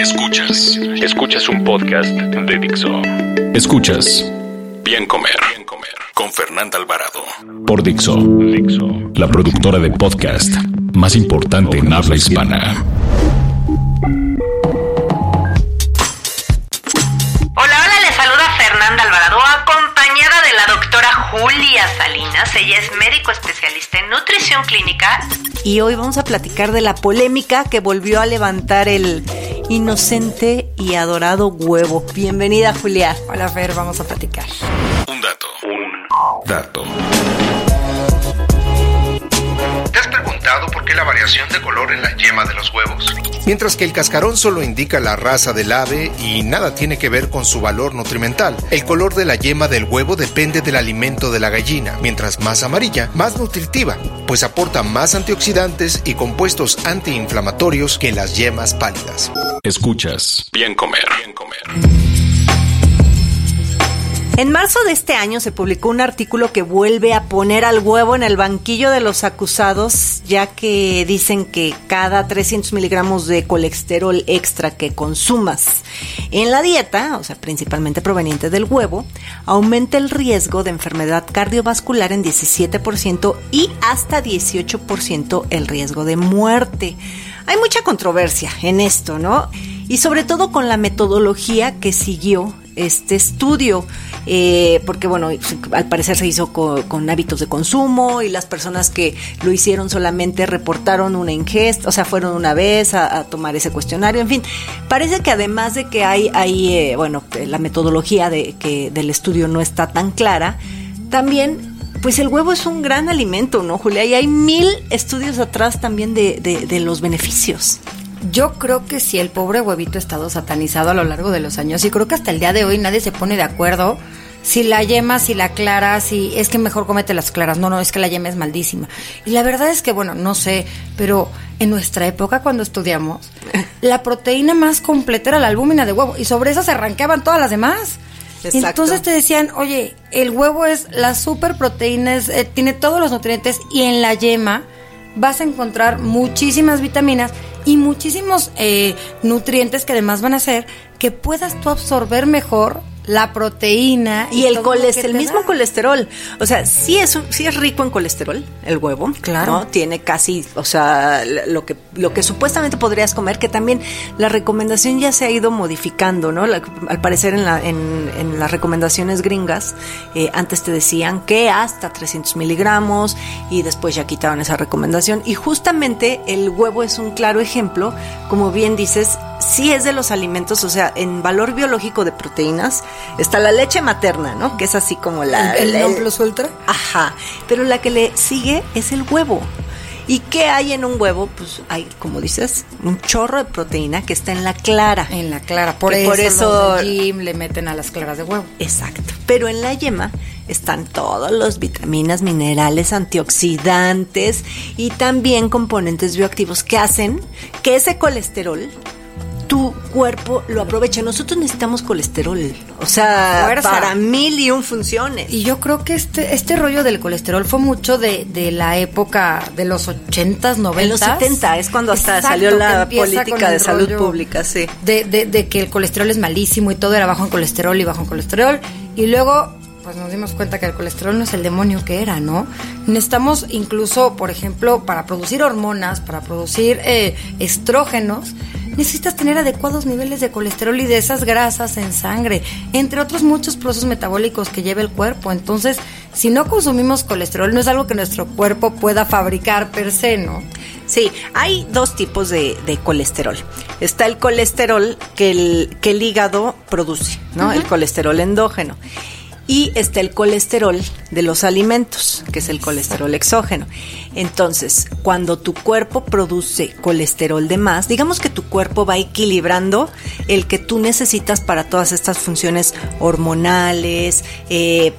Escuchas, escuchas un podcast de Dixo. Escuchas Bien Comer, Bien Comer con Fernanda Alvarado por Dixo, Dixo, la productora de podcast más importante en habla hispana. Hola, hola, les saluda Fernanda Alvarado, acompañada de la doctora Julia Salinas. Ella es médico especialista en nutrición clínica. Y hoy vamos a platicar de la polémica que volvió a levantar el inocente y adorado huevo. Bienvenida, Julia. Hola, Fer, vamos a platicar. Un dato, un dato. ¿Te has preguntado por qué la variación de color en la yema de los huevos? Mientras que el cascarón solo indica la raza del ave y nada tiene que ver con su valor nutrimental, el color de la yema del huevo depende del alimento de la gallina. Mientras más amarilla, más nutritiva, pues aporta más antioxidantes y compuestos antiinflamatorios que las yemas pálidas. Escuchas Bien Comer, Bien Comer. En marzo de este año se publicó un artículo que vuelve a poner al huevo en el banquillo de los acusados, ya que dicen que cada 300 miligramos de colesterol extra que consumas en la dieta, o sea, principalmente proveniente del huevo, aumenta el riesgo de enfermedad cardiovascular en 17% y hasta 18% el riesgo de muerte. Hay mucha controversia en esto, ¿no? Y sobre todo con la metodología que siguió este estudio, eh, porque bueno, al parecer se hizo con, hábitos de consumo y las personas que lo hicieron solamente reportaron una ingesta, o sea, fueron una vez a, a tomar ese cuestionario, en fin, parece que además de que hay, hay eh, bueno, la metodología de, que, del estudio no está tan clara, también pues el huevo es un gran alimento, ¿no, Julia? Y hay mil estudios atrás también de, de, de los beneficios. Yo creo que sí, el pobre huevito ha estado satanizado a lo largo de los años y creo que hasta el día de hoy nadie se pone de acuerdo si la yema, si la clara, si es que mejor comete las claras. No, no, es que la yema es maldísima. Y la verdad es que, bueno, no sé, pero en nuestra época cuando estudiamos, la proteína más completa era la albúmina de huevo y sobre esa se arranqueaban todas las demás. Exacto. Entonces te decían, oye, el huevo es la super proteína, es, eh, tiene todos los nutrientes y en la yema vas a encontrar muchísimas vitaminas y muchísimos eh, nutrientes que además van a hacer que puedas tú absorber mejor la proteína y, y el colesterol, el mismo da. colesterol. O sea, sí es sí es rico en colesterol el huevo, claro. ¿no? Tiene casi, o sea, lo que lo que supuestamente podrías comer, que también la recomendación ya se ha ido modificando, ¿no? La, al parecer en, la, en, en, las recomendaciones gringas eh, antes te decían que hasta 300 miligramos y después ya quitaron esa recomendación y justamente el huevo es un claro ejemplo, como bien dices, sí es de los alimentos, o sea, en valor biológico de proteínas está la leche materna, ¿no? Que es así como la... ¿El, el plus ultra? Ajá, pero la que le sigue es el huevo. ¿Y qué hay en un huevo? Pues hay, como dices, un chorro de proteína que está en la clara. En la clara, por eso, por eso los de gym le meten a las claras de huevo. Exacto. Pero en la yema están todos los vitaminas, minerales, antioxidantes y también componentes bioactivos que hacen que ese colesterol tu cuerpo lo aprovecha. Nosotros necesitamos colesterol, o sea, Fuerza. para mil y un funciones. Y yo creo que este este rollo del colesterol fue mucho de, de la época de los 80s, 90 En los 70 es cuando hasta Exacto, salió la política de salud pública, sí. De, de, de que el colesterol es malísimo y todo era bajo en colesterol y bajo en colesterol. Y luego pues nos dimos cuenta que el colesterol no es el demonio que era, ¿no? Necesitamos incluso, por ejemplo, para producir hormonas, para producir eh, estrógenos, necesitas tener adecuados niveles de colesterol y de esas grasas en sangre, entre otros muchos procesos metabólicos que lleva el cuerpo. Entonces, si no consumimos colesterol, no es algo que nuestro cuerpo pueda fabricar per se, ¿no? Sí, hay dos tipos de, de colesterol. Está el colesterol que el, que el hígado produce, ¿no? Uh -huh. El colesterol endógeno. Y está el colesterol de los alimentos, que es el colesterol exógeno. Entonces, cuando tu cuerpo produce colesterol de más, digamos que tu cuerpo va equilibrando el que tú necesitas para todas estas funciones hormonales, eh,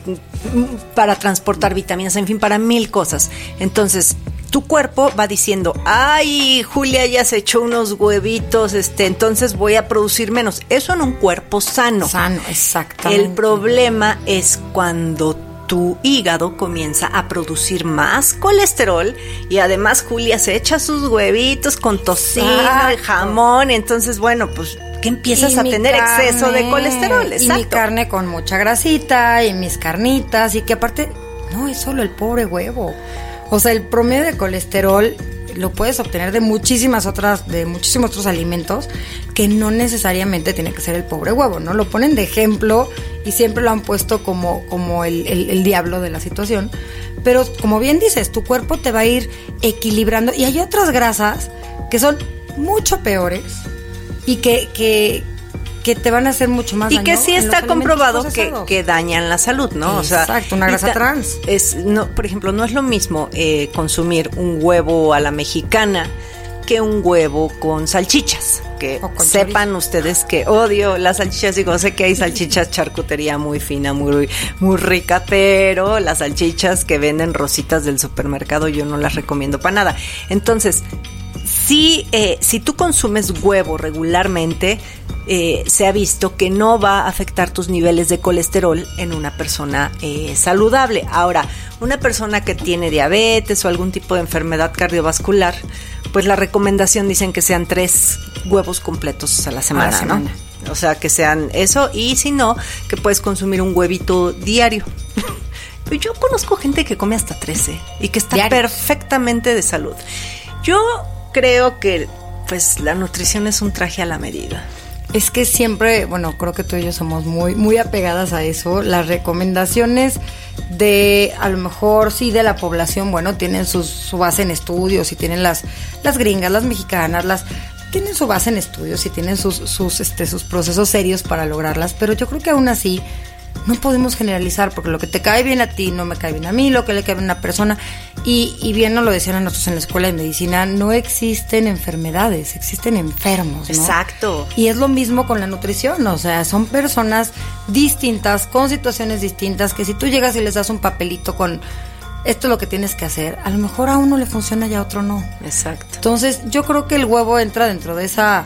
para transportar vitaminas, en fin, para mil cosas. Entonces, tu cuerpo va diciendo, ay, Julia ya se echó unos huevitos, este, entonces voy a producir menos. Eso en un cuerpo sano. Sano, exactamente. El problema es cuando tu hígado comienza a producir más colesterol y además Julia se echa sus huevitos con tocino jamón, entonces bueno, pues que empiezas a tener exceso de colesterol, exacto. Y mi carne con mucha grasita y mis carnitas y que aparte no es solo el pobre huevo. O sea, el promedio de colesterol lo puedes obtener de muchísimas otras, de muchísimos otros alimentos que no necesariamente tiene que ser el pobre huevo, ¿no? Lo ponen de ejemplo y siempre lo han puesto como, como el, el diablo de la situación. Pero como bien dices, tu cuerpo te va a ir equilibrando. Y hay otras grasas que son mucho peores y que, que, que te van a hacer mucho más y daño. que sí está comprobado que, que, dañan la salud, ¿no? o sea, Exacto, una grasa trans. Es, no, por ejemplo, no es lo mismo eh, consumir un huevo a la mexicana que un huevo con salchichas. Que sepan ustedes que odio las salchichas. Digo, sé que hay salchichas charcutería muy fina, muy, muy rica, pero las salchichas que venden rositas del supermercado yo no las recomiendo para nada. Entonces, si, eh, si tú consumes huevo regularmente, eh, se ha visto que no va a afectar tus niveles de colesterol en una persona eh, saludable. Ahora, una persona que tiene diabetes o algún tipo de enfermedad cardiovascular, pues la recomendación dicen que sean tres huevos completos a la semana, ¿no? O sea, que sean eso y si no, que puedes consumir un huevito diario. Yo conozco gente que come hasta 13 y que está perfectamente de salud. Yo creo que pues la nutrición es un traje a la medida. Es que siempre, bueno, creo que tú y yo somos muy, muy apegadas a eso. Las recomendaciones de, a lo mejor sí, de la población, bueno, tienen su base en estudios y tienen las, las gringas, las mexicanas, las tienen su base en estudios y tienen sus, sus, este, sus procesos serios para lograrlas, pero yo creo que aún así no podemos generalizar porque lo que te cae bien a ti no me cae bien a mí, lo que le cae bien a una persona. Y, y bien nos lo decían a nosotros en la escuela de medicina, no existen enfermedades, existen enfermos. Exacto. Y es lo mismo con la nutrición, o sea, son personas distintas, con situaciones distintas, que si tú llegas y les das un papelito con esto es lo que tienes que hacer, a lo mejor a uno le funciona y a otro no. Exacto. Entonces yo creo que el huevo entra dentro de esa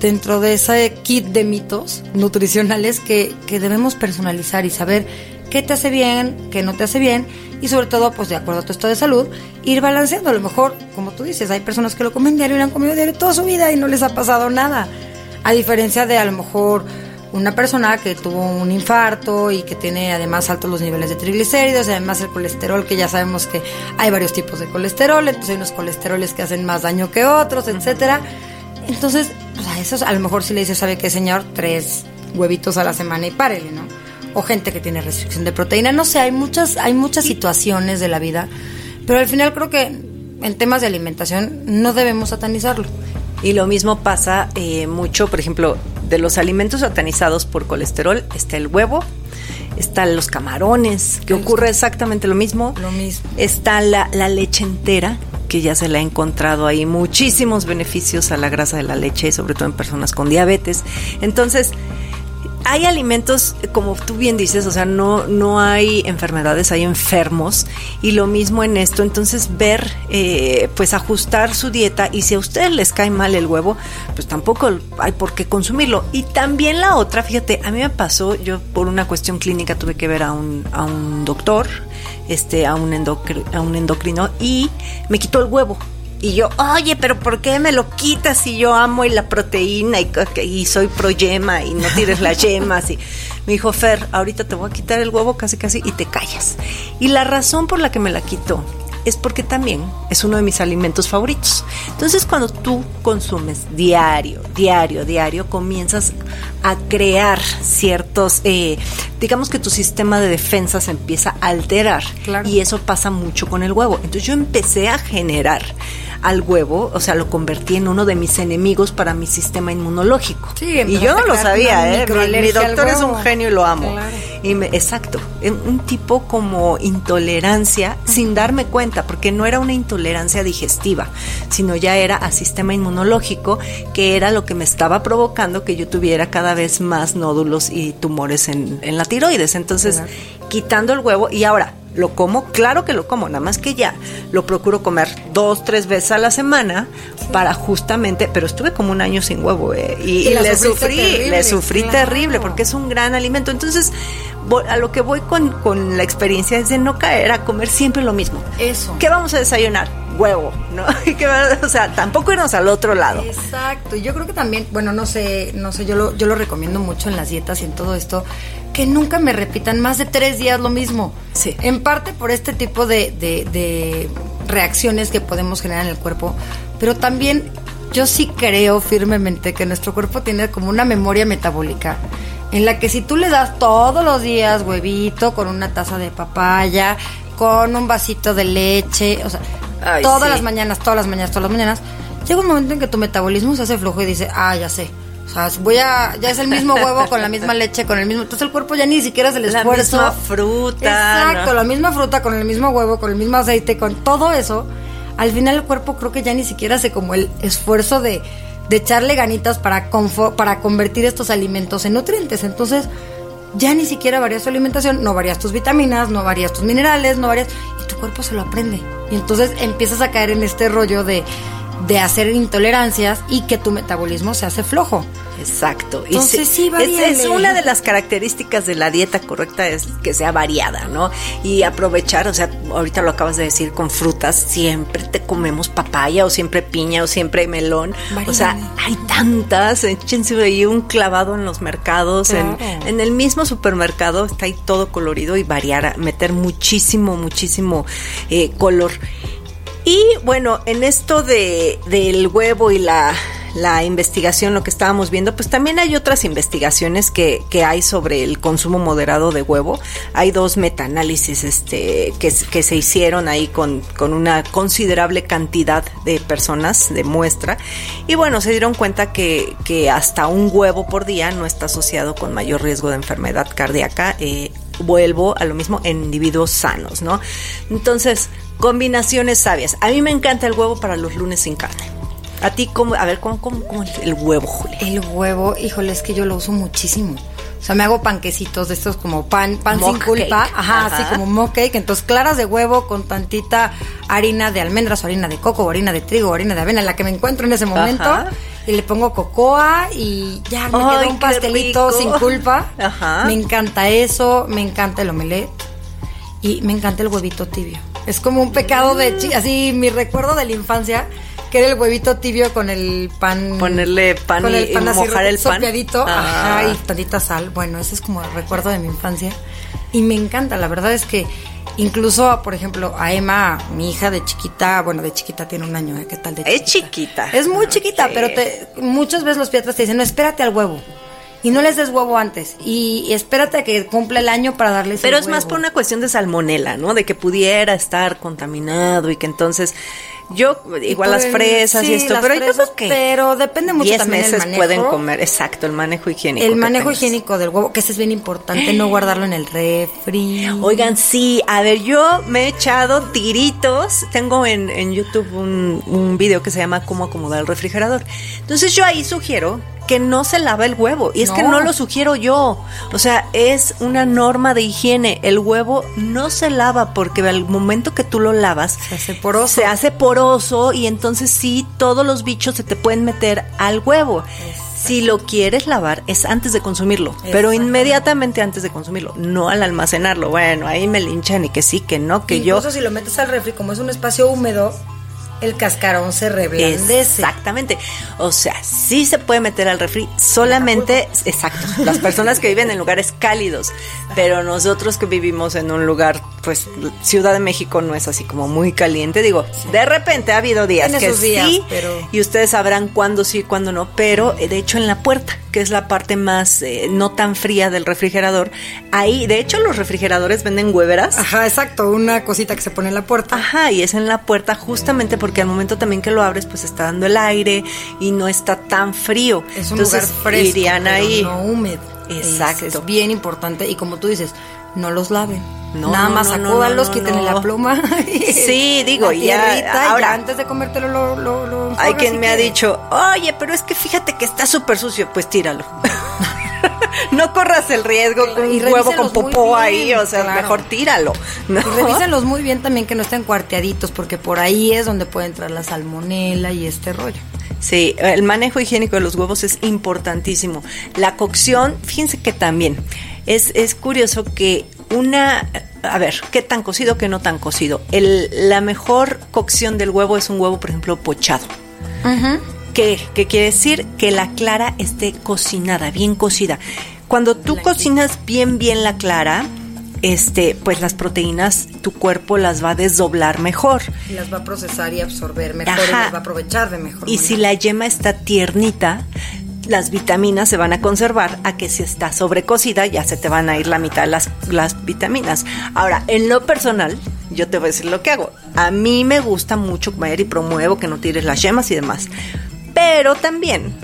dentro de ese kit de mitos nutricionales que, que debemos personalizar y saber qué te hace bien, qué no te hace bien y sobre todo, pues de acuerdo a tu estado de salud, ir balanceando. A lo mejor, como tú dices, hay personas que lo comen diario y lo han comido diario toda su vida y no les ha pasado nada. A diferencia de a lo mejor una persona que tuvo un infarto y que tiene además altos los niveles de triglicéridos, y además el colesterol, que ya sabemos que hay varios tipos de colesterol, entonces hay unos colesteroles que hacen más daño que otros, etcétera. Entonces, pues a eso a lo mejor si le dices, ¿sabe qué, señor? Tres huevitos a la semana y párele, ¿no? O gente que tiene restricción de proteína. No sé, hay muchas, hay muchas situaciones de la vida, pero al final creo que en temas de alimentación no debemos satanizarlo. Y lo mismo pasa eh, mucho, por ejemplo, de los alimentos satanizados por colesterol está el huevo, están los camarones, que ocurre exactamente lo mismo. Lo mismo. Está la, la leche entera, que ya se le ha encontrado ahí muchísimos beneficios a la grasa de la leche, sobre todo en personas con diabetes. Entonces, hay alimentos, como tú bien dices, o sea, no, no hay enfermedades, hay enfermos. Y lo mismo en esto, entonces ver, eh, pues ajustar su dieta. Y si a ustedes les cae mal el huevo, pues tampoco hay por qué consumirlo. Y también la otra, fíjate, a mí me pasó, yo por una cuestión clínica tuve que ver a un, a un doctor, este, a un, a un endocrino, y me quitó el huevo. Y yo, oye, pero ¿por qué me lo quitas si yo amo y la proteína y, y soy pro yema y no tires las yemas? Y me dijo, Fer, ahorita te voy a quitar el huevo casi casi y te callas. Y la razón por la que me la quitó es porque también es uno de mis alimentos favoritos. Entonces cuando tú consumes diario, diario, diario, comienzas a crear ciertos, eh, digamos que tu sistema de defensa se empieza a alterar. Y eso pasa mucho con el huevo. Entonces yo empecé a generar al huevo, o sea, lo convertí en uno de mis enemigos para mi sistema inmunológico. Sí, y yo no lo sabía, ¿eh? Mi, mi doctor es un genio y lo amo. Claro. Y me- exacto, en- un tipo como intolerancia sin darme cuenta, porque no era una intolerancia digestiva, sino ya era a sistema inmunológico, que era lo que me estaba provocando que yo tuviera cada vez más nódulos y tumores en, en la tiroides. Entonces, quitando el huevo, y ahora, ¿lo como? Claro que lo como, nada más que ya lo procuro comer dos, tres veces a la semana para justamente, pero estuve como un año sin huevo, ¿eh? Y, Y y la le sufrí, terrible, le sufrí claro. terrible, porque es un gran alimento. Entonces, a lo que voy con, con la experiencia es de no caer a comer siempre lo mismo. Eso. ¿Qué vamos a desayunar? Huevo, ¿no? ¿Y qué va- o sea, tampoco irnos al otro lado. Exacto, y yo creo que también, bueno, no sé, no sé, yo lo, yo lo recomiendo mucho en las dietas y en todo esto, que nunca me repitan más de tres días lo mismo. Sí. En parte por este tipo de, de- de reacciones que podemos generar en el cuerpo, pero también yo sí creo firmemente que nuestro cuerpo tiene como una memoria metabólica en la que si tú le das todos los días huevito con una taza de papaya, con un vasito de leche, o sea, Ay, todas sí. las mañanas, todas las mañanas, todas las mañanas, llega un momento en que tu metabolismo se hace flojo y dice, ah, ya sé. O sea, voy a, ya es el mismo huevo con la misma leche, con el mismo. Entonces el cuerpo ya ni siquiera se le La esfuerzo. misma fruta, Exacto, ¿no? la misma fruta, con el mismo huevo, con el mismo aceite, con todo eso. Al final el cuerpo creo que ya ni siquiera hace como el esfuerzo de, de echarle ganitas para, para convertir estos alimentos en nutrientes. Entonces, ya ni siquiera varías tu alimentación, no varías tus vitaminas, no varías tus minerales, no varías. Y tu cuerpo se lo aprende. Y entonces empiezas a caer en este rollo de, de hacer intolerancias y que tu metabolismo se hace flojo. Exacto. Entonces, sí, es, es una de las características de la dieta correcta es que sea variada, ¿no? Y aprovechar, o sea, ahorita lo acabas de decir con frutas, siempre te comemos papaya o siempre piña o siempre melón. O sea, hay tantas, échense ahí un clavado en los mercados, en, en el mismo supermercado está ahí todo colorido y variar, meter muchísimo, muchísimo eh, color. Y bueno, en esto de, del huevo y la, la investigación, lo que estábamos viendo, pues también hay otras investigaciones que, que hay sobre el consumo moderado de huevo. Hay dos metaanálisis este, que, que se hicieron ahí con, con una considerable cantidad de personas de muestra. Y bueno, se dieron cuenta que, que hasta un huevo por día no está asociado con mayor riesgo de enfermedad cardíaca. eh, vuelvo a lo mismo en individuos sanos, ¿no? Entonces, combinaciones sabias. A mí me encanta el huevo para los lunes sin carne. A ti, ¿cómo? A ver, ¿cómo, cómo, cómo el huevo, Julia? El huevo, híjole, es que yo lo uso muchísimo. O sea, me hago panquecitos de estos como pan, pan sin Mock culpa. cake. Ajá, Ajá. así como mock cake. Entonces, claras de huevo con tantita harina de almendras o harina de coco o harina de trigo o harina de avena, la que me encuentro en ese momento. Ajá. Y le pongo cocoa y ya me Ay, quedó un pastelito rico. sin culpa. Ajá. Me encanta eso, me encanta el omelette y me encanta el huevito tibio. Es como un pecado de chi- así mi recuerdo de la infancia que era el huevito tibio con el pan Ponerle pan con y- el pan y así mojar el pan. sopeadito, Ah. ajá, y tantita sal. Bueno, ese es como el recuerdo de mi infancia y me encanta, la verdad es que incluso, por ejemplo, a Emma, mi hija de chiquita, bueno, de chiquita tiene un año, ¿eh? ¿qué tal de Es chiquita. Es muy chiquita, pero te, muchas veces los pediatras te dicen, no, espérate al huevo. Y no les des huevo antes. Y espérate a que cumpla el año para darles Pero el es más por una cuestión de salmonela, ¿no? De que pudiera estar contaminado y que entonces yo igual las fresas y esto, pero yo fresas, creo que pero depende mucho 10 también meses manejo. pueden comer, exacto, el manejo higiénico. El manejo higiénico del huevo, que ese es bien importante, no guardarlo en el refri. Oigan, sí, a ver, yo me he echado tiritos. Tengo en, en YouTube un, un video que se llama Cómo acomodar el refrigerador. Entonces yo ahí sugiero que no se lava el huevo. Y es que No. lo sugiero yo. O sea, es una norma de higiene. El huevo no se lava porque al momento que tú lo lavas, Se hace poroso. se hace poroso y entonces sí, todos los bichos se te pueden meter al huevo. Si lo quieres lavar es antes de consumirlo, pero inmediatamente antes de consumirlo, no al almacenarlo. Bueno, ahí me linchan y que sí, que no, que yo... Incluso si lo metes al refri, como es un espacio húmedo, el cascarón se reblandece. Exactamente. O sea, sí se puede meter al refri, solamente, exacto, las personas que viven en lugares cálidos, pero nosotros que vivimos en un lugar pues Ciudad de México no es así como muy caliente. Digo, de repente ha habido días En que días, sí, pero- y ustedes sabrán cuándo sí y cuándo no, pero eh, de hecho en la puerta, que es la parte más eh, no tan fría del refrigerador, ahí, de hecho los refrigeradores venden hueveras. Ajá, exacto, una cosita que se pone en la puerta. Ajá, y es en la puerta justamente porque al momento también que lo abres, pues está dando el aire y no está tan frío. Es un Entonces, lugar fresco, irían pero ahí. no húmedo. Exacto. Es bien importante y como tú dices, no los laven. No, Nada no, más no, no, quítenle la pluma. Sí, digo, ya, tierrita, y ahora- ya antes de comértelo lo, lo, lo Hay quien me ha dicho, oye, pero es que fíjate que está súper sucio, pues tíralo. no corras el riesgo con un huevo con popó ahí, o sea, claro. mejor tíralo. ¿no? Y muy bien también que no estén cuarteaditos, porque por ahí es donde puede entrar la salmonela y este rollo. Sí, el manejo higiénico de los huevos es importantísimo. La cocción, fíjense que también es, es curioso que una, a ver, qué tan cocido, qué no tan cocido. El, la mejor cocción del huevo es un huevo, por ejemplo, pochado. ¿Qué? ¿Qué quiere decir? Que la clara esté cocinada, bien cocida. Cuando tú cocinas bien, bien la clara, este, pues las proteínas, tu cuerpo las va a desdoblar mejor. Las va a procesar y absorber mejor y las va a aprovechar de mejor Y manera. si la yema está tiernita, las vitaminas se van a conservar a que si está sobrecocida ya se te van a ir la mitad de las, las vitaminas. Ahora, en lo personal, yo te voy a decir lo que hago. A mí me gusta mucho comer y promuevo que no tires las yemas y demás. Pero también,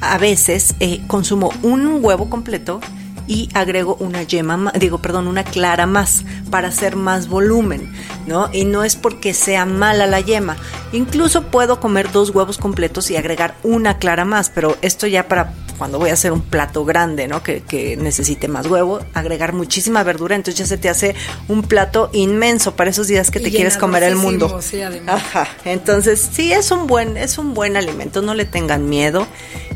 a veces, eh, consumo un huevo completo y agrego una yema, ma- digo, perdón, una clara más para hacer más volumen, ¿no? Y no es porque sea mala la yema. Incluso puedo comer dos huevos completos y agregar una clara más, pero esto ya para cuando voy a hacer un plato grande, ¿no? Que, que necesite más huevo, agregar muchísima verdura, entonces ya se te hace un plato inmenso para esos días que Y te quieres comer el mundo. sí. Ajá, entonces sí es un buen es un buen alimento, no le tengan miedo.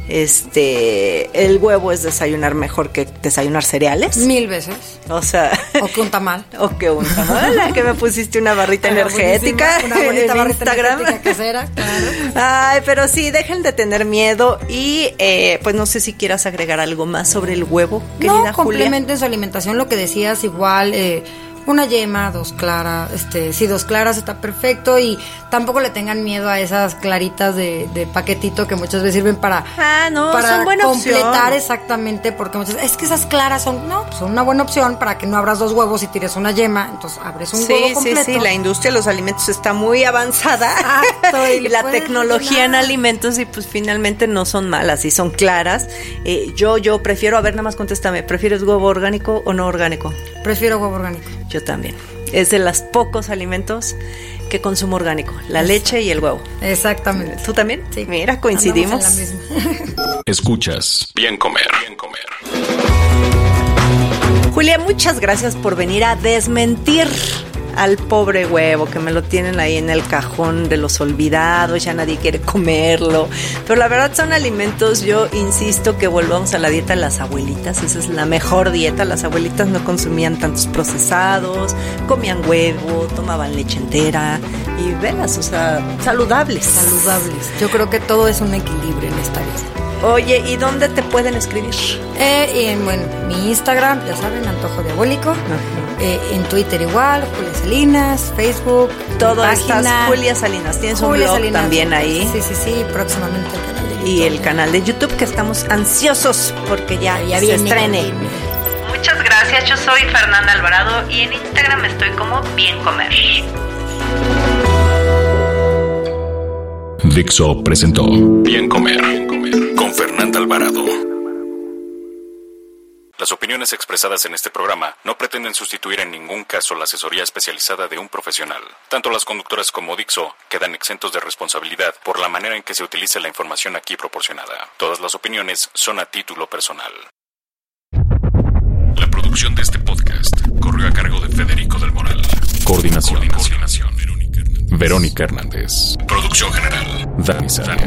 Este, el huevo es desayunar mejor que desayunar cereales. Mil veces. O sea, O que un tamal. o que un tamal, que me pusiste una barrita energética Una bonita en barrita Instagram. energética casera, claro. Ay, pero sí, dejen de tener miedo y eh, pues no sé si quieras agregar algo más sobre el huevo, querida no, Julia. complementen su alimentación, lo que decías, igual, eh, una yema, dos claras, este, sí, dos claras está perfecto y tampoco le tengan miedo a esas claritas de, de paquetito que muchas veces sirven para, Ah, no, para son buena completar opción. exactamente, porque muchas es que esas claras son, no, pues son una buena opción para que no abras dos huevos y tires una yema, entonces abres un Sí, huevo sí, completo. sí, la industria de los alimentos está muy avanzada Exacto, y y la tecnología en alimentos y pues finalmente no son malas y son claras. Eh, yo, yo prefiero, a ver, nada más contéstame, ¿prefieres huevo orgánico o no orgánico? Prefiero huevo orgánico. Yo también. Es de los pocos alimentos que consumo orgánico, la leche y el huevo. Exactamente. ¿Tú también? Sí. Mira, coincidimos. Andamos en la misma. Escuchas Bien Comer. Bien Comer. Julia, muchas gracias por venir a desmentir al pobre huevo que me lo tienen ahí en el cajón de los olvidados, ya nadie quiere comerlo. Pero la verdad son alimentos, yo insisto que volvamos a la dieta de las abuelitas, esa es la mejor dieta. Las abuelitas no consumían tantos procesados, comían huevo, tomaban leche entera y velas, o sea, saludables. Saludables. Yo creo que todo es un equilibrio en esta vida. Oye, ¿y dónde te pueden escribir? Eh, en bueno, mi Instagram, ya saben, Antojo Diabólico. Eh, en Twitter igual, Julia Salinas, Facebook. Todo página. Julia Salinas, tienes un Julia blog Salinas. también ahí. Sí, sí, sí, próximamente el canal de y YouTube. el canal de YouTube que estamos ansiosos porque ya, Ya se viene, estrene. viene. Muchas gracias, yo soy Fernanda Alvarado y en Instagram estoy como Bien Comer. Dixo presentó Bien Comer. Bien Comer. Con Fernanda Alvarado. Las opiniones expresadas en este programa no pretenden sustituir en ningún caso la asesoría especializada de un profesional. Tanto las conductoras como Dixo quedan exentos de responsabilidad por la manera en que se utiliza la información aquí proporcionada. Todas las opiniones son a título personal. La producción de este podcast corrió a cargo de Federico del Moral. Coordinación. Coordinación. Verónica Hernández. Producción general. Dani Sadia.